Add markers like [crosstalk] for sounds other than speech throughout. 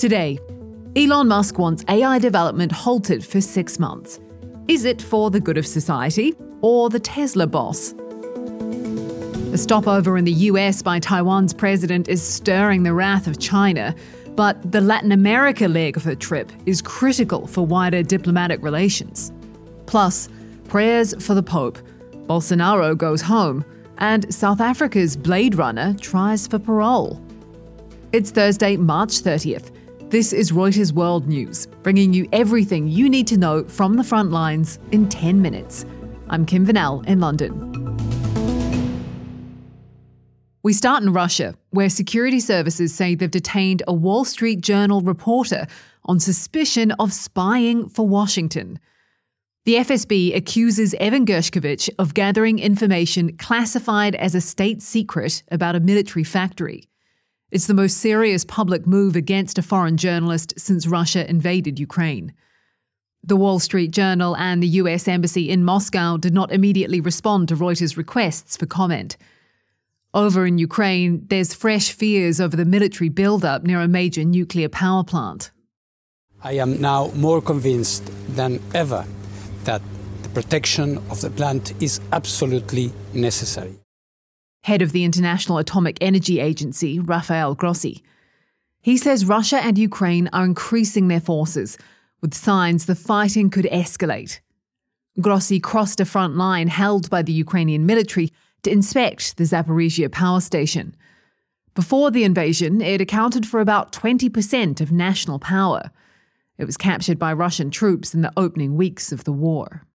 Today, Elon Musk wants AI development halted for six months. Is it for the good of society or the Tesla boss? A stopover in the US by Taiwan's president is stirring the wrath of China, but the Latin America leg of her trip is critical for wider diplomatic relations. Plus, prayers for the Pope, Bolsonaro goes home, and South Africa's Blade Runner tries for parole. It's Thursday, March 30th. This is Reuters World News, bringing you everything you need to know from the front lines in 10 minutes. I'm Kim Vanell in London. We start in Russia, where security services say they've detained a Wall Street Journal reporter on suspicion of spying for Washington. The FSB accuses Evan Gershkovich of gathering information classified as a state secret about a military factory. It's the most serious public move against a foreign journalist since Russia invaded Ukraine. The Wall Street Journal and the US Embassy in Moscow did not immediately respond to Reuters' requests for comment. Over in Ukraine, there's fresh fears over the military buildup near a major nuclear power plant. I am now more convinced than ever that the protection of the plant is absolutely necessary head of the International Atomic Energy Agency, Rafael Grossi. He says Russia and Ukraine are increasing their forces, with signs the fighting could escalate. Grossi crossed a front line held by the Ukrainian military to inspect the Zaporizhia power station. Before the invasion, it accounted for about 20% of national power. It was captured by Russian troops in the opening weeks of the war.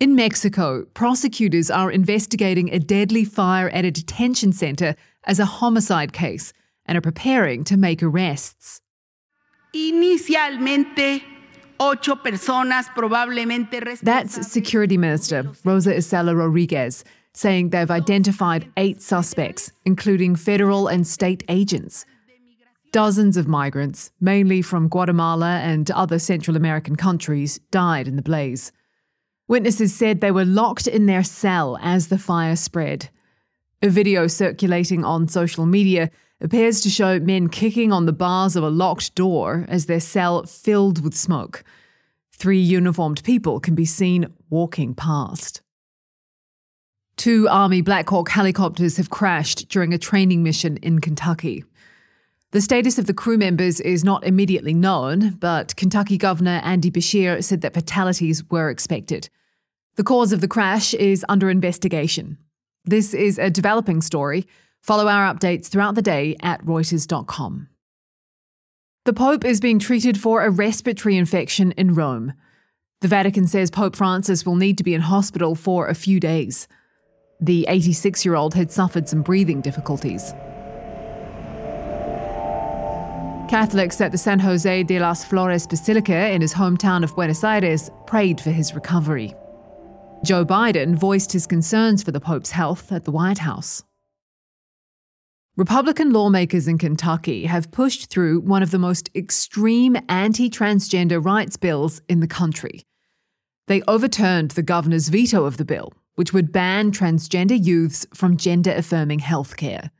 In Mexico, prosecutors are investigating a deadly fire at a detention center as a homicide case and are preparing to make arrests. Inicialmente, ocho personas probablemente That's Security Minister Rosa Isela Rodriguez saying they've identified eight suspects, including federal and state agents. Dozens of migrants, mainly from Guatemala and other Central American countries, died in the blaze. Witnesses said they were locked in their cell as the fire spread. A video circulating on social media appears to show men kicking on the bars of a locked door as their cell filled with smoke. Three uniformed people can be seen walking past. Two Army Black Hawk helicopters have crashed during a training mission in Kentucky. The status of the crew members is not immediately known, but Kentucky Governor Andy Beshear said that fatalities were expected. The cause of the crash is under investigation. This is a developing story. Follow our updates throughout the day at Reuters.com. The Pope is being treated for a respiratory infection in Rome. The Vatican says Pope Francis will need to be in hospital for a few days. The 86 year old had suffered some breathing difficulties. Catholics at the San Jose de las Flores Basilica in his hometown of Buenos Aires prayed for his recovery. Joe Biden voiced his concerns for the Pope's health at the White House. Republican lawmakers in Kentucky have pushed through one of the most extreme anti transgender rights bills in the country. They overturned the governor's veto of the bill, which would ban transgender youths from gender affirming healthcare.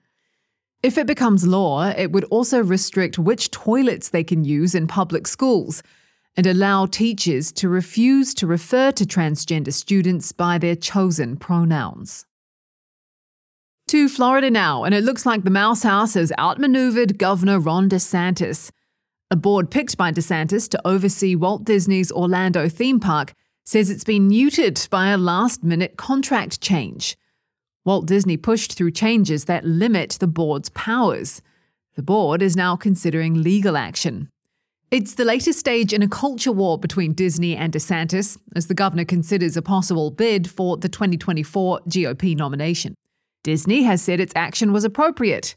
If it becomes law, it would also restrict which toilets they can use in public schools and allow teachers to refuse to refer to transgender students by their chosen pronouns. To Florida now, and it looks like the Mouse House has outmaneuvered Governor Ron DeSantis. A board picked by DeSantis to oversee Walt Disney's Orlando theme park says it's been neutered by a last minute contract change. Walt Disney pushed through changes that limit the board's powers. The board is now considering legal action. It's the latest stage in a culture war between Disney and DeSantis as the governor considers a possible bid for the 2024 GOP nomination. Disney has said its action was appropriate.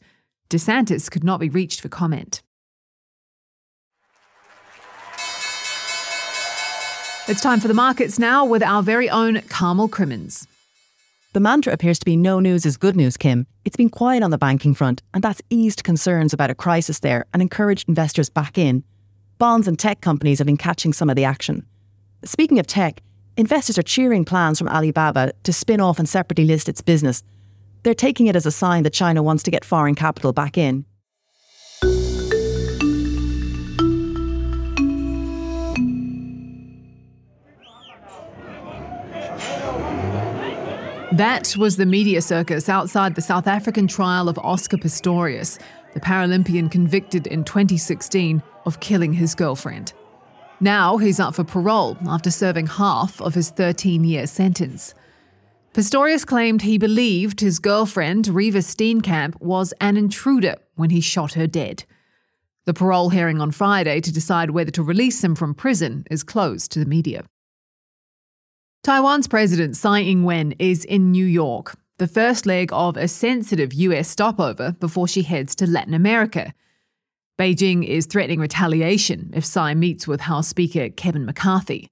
DeSantis could not be reached for comment. It's time for the markets now with our very own Carmel Crimmins. The mantra appears to be no news is good news, Kim. It's been quiet on the banking front, and that's eased concerns about a crisis there and encouraged investors back in bonds and tech companies have been catching some of the action. Speaking of tech, investors are cheering plans from Alibaba to spin off and separately list its business. They're taking it as a sign that China wants to get foreign capital back in. That was the media circus outside the South African trial of Oscar Pistorius, the Paralympian convicted in 2016 of killing his girlfriend. Now he's up for parole after serving half of his 13 year sentence. Pistorius claimed he believed his girlfriend, Reeva Steenkamp, was an intruder when he shot her dead. The parole hearing on Friday to decide whether to release him from prison is closed to the media. Taiwan's President Tsai Ing wen is in New York, the first leg of a sensitive US stopover before she heads to Latin America. Beijing is threatening retaliation if Tsai meets with House Speaker Kevin McCarthy.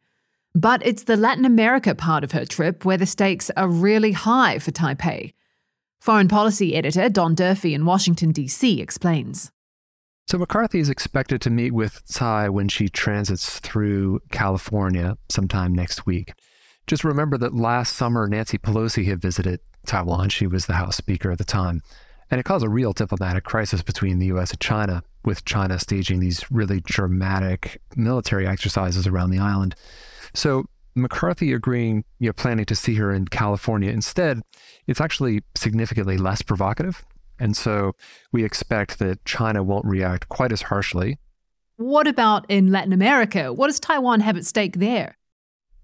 But it's the Latin America part of her trip where the stakes are really high for Taipei. Foreign policy editor Don Durfee in Washington, D.C. explains. So McCarthy is expected to meet with Tsai when she transits through California sometime next week. Just remember that last summer, Nancy Pelosi had visited Taiwan. She was the House Speaker at the time. And it caused a real diplomatic crisis between the US and China, with China staging these really dramatic military exercises around the island. So McCarthy agreeing, you know, planning to see her in California instead, it's actually significantly less provocative. And so we expect that China won't react quite as harshly. What about in Latin America? What does Taiwan have at stake there?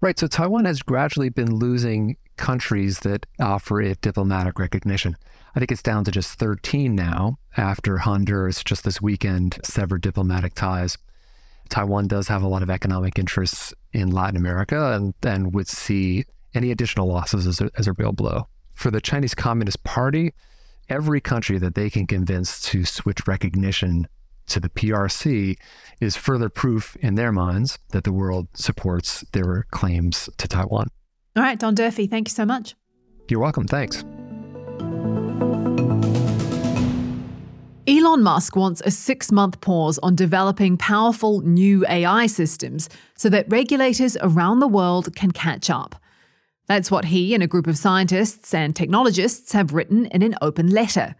Right. So Taiwan has gradually been losing countries that offer it diplomatic recognition. I think it's down to just 13 now after Honduras just this weekend severed diplomatic ties. Taiwan does have a lot of economic interests in Latin America and, and would see any additional losses as a, as a real blow. For the Chinese Communist Party, every country that they can convince to switch recognition to the PRC is further proof in their minds that the world supports their claims to Taiwan. All right, Don Durfee, thank you so much. You're welcome. Thanks. Elon Musk wants a six month pause on developing powerful new AI systems so that regulators around the world can catch up. That's what he and a group of scientists and technologists have written in an open letter.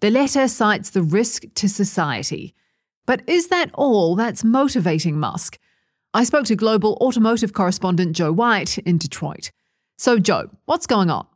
The letter cites the risk to society. But is that all that's motivating Musk? I spoke to global automotive correspondent Joe White in Detroit. So, Joe, what's going on?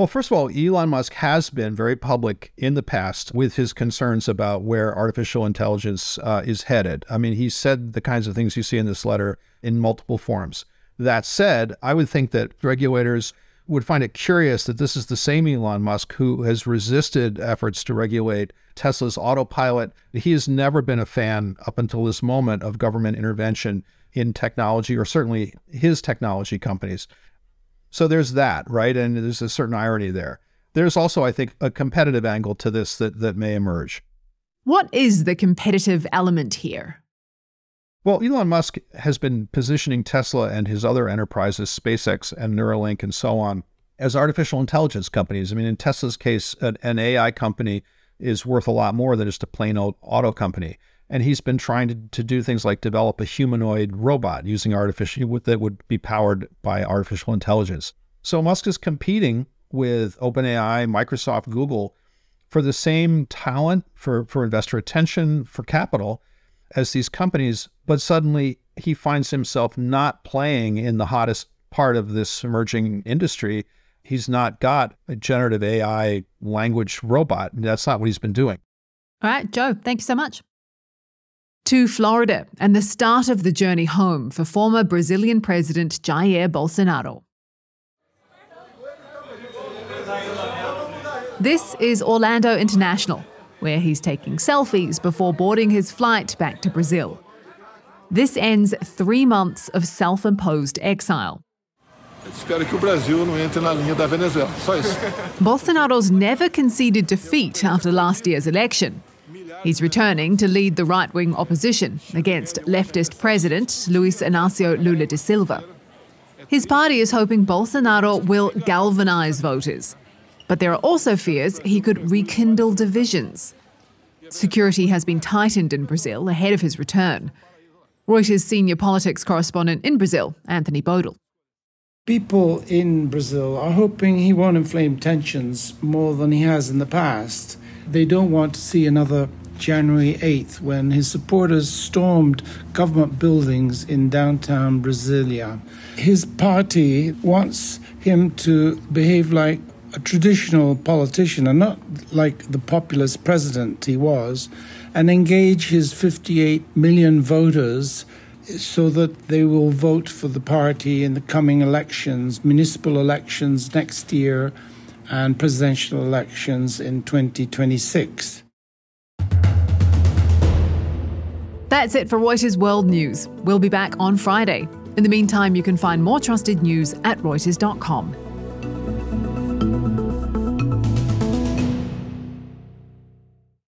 Well, first of all, Elon Musk has been very public in the past with his concerns about where artificial intelligence uh, is headed. I mean, he said the kinds of things you see in this letter in multiple forms. That said, I would think that regulators would find it curious that this is the same Elon Musk who has resisted efforts to regulate Tesla's autopilot. He has never been a fan up until this moment of government intervention in technology or certainly his technology companies. So there's that, right? And there's a certain irony there. There's also, I think, a competitive angle to this that, that may emerge. What is the competitive element here? Well, Elon Musk has been positioning Tesla and his other enterprises, SpaceX and Neuralink and so on, as artificial intelligence companies. I mean, in Tesla's case, an, an AI company is worth a lot more than just a plain old auto company. And he's been trying to, to do things like develop a humanoid robot using artificial that would be powered by artificial intelligence. So Musk is competing with OpenAI, Microsoft, Google for the same talent, for, for investor attention, for capital as these companies. But suddenly he finds himself not playing in the hottest part of this emerging industry. He's not got a generative AI language robot. That's not what he's been doing. All right, Joe, thank you so much to Florida and the start of the journey home for former Brazilian President Jair Bolsonaro. This is Orlando International, where he's taking selfies before boarding his flight back to Brazil. This ends three months of self imposed exile. [laughs] Bolsonaro's never conceded defeat after last year's election. He's returning to lead the right wing opposition against leftist President Luis Inacio Lula da Silva. His party is hoping Bolsonaro will galvanize voters. But there are also fears he could rekindle divisions. Security has been tightened in Brazil ahead of his return. Reuters senior politics correspondent in Brazil, Anthony Boadle. People in Brazil are hoping he won't inflame tensions more than he has in the past. They don't want to see another January 8th when his supporters stormed government buildings in downtown Brasilia. His party wants him to behave like a traditional politician and not like the populist president he was, and engage his 58 million voters so that they will vote for the party in the coming elections, municipal elections next year, and presidential elections in 2026. That's it for Reuters World News. We'll be back on Friday. In the meantime, you can find more trusted news at Reuters.com.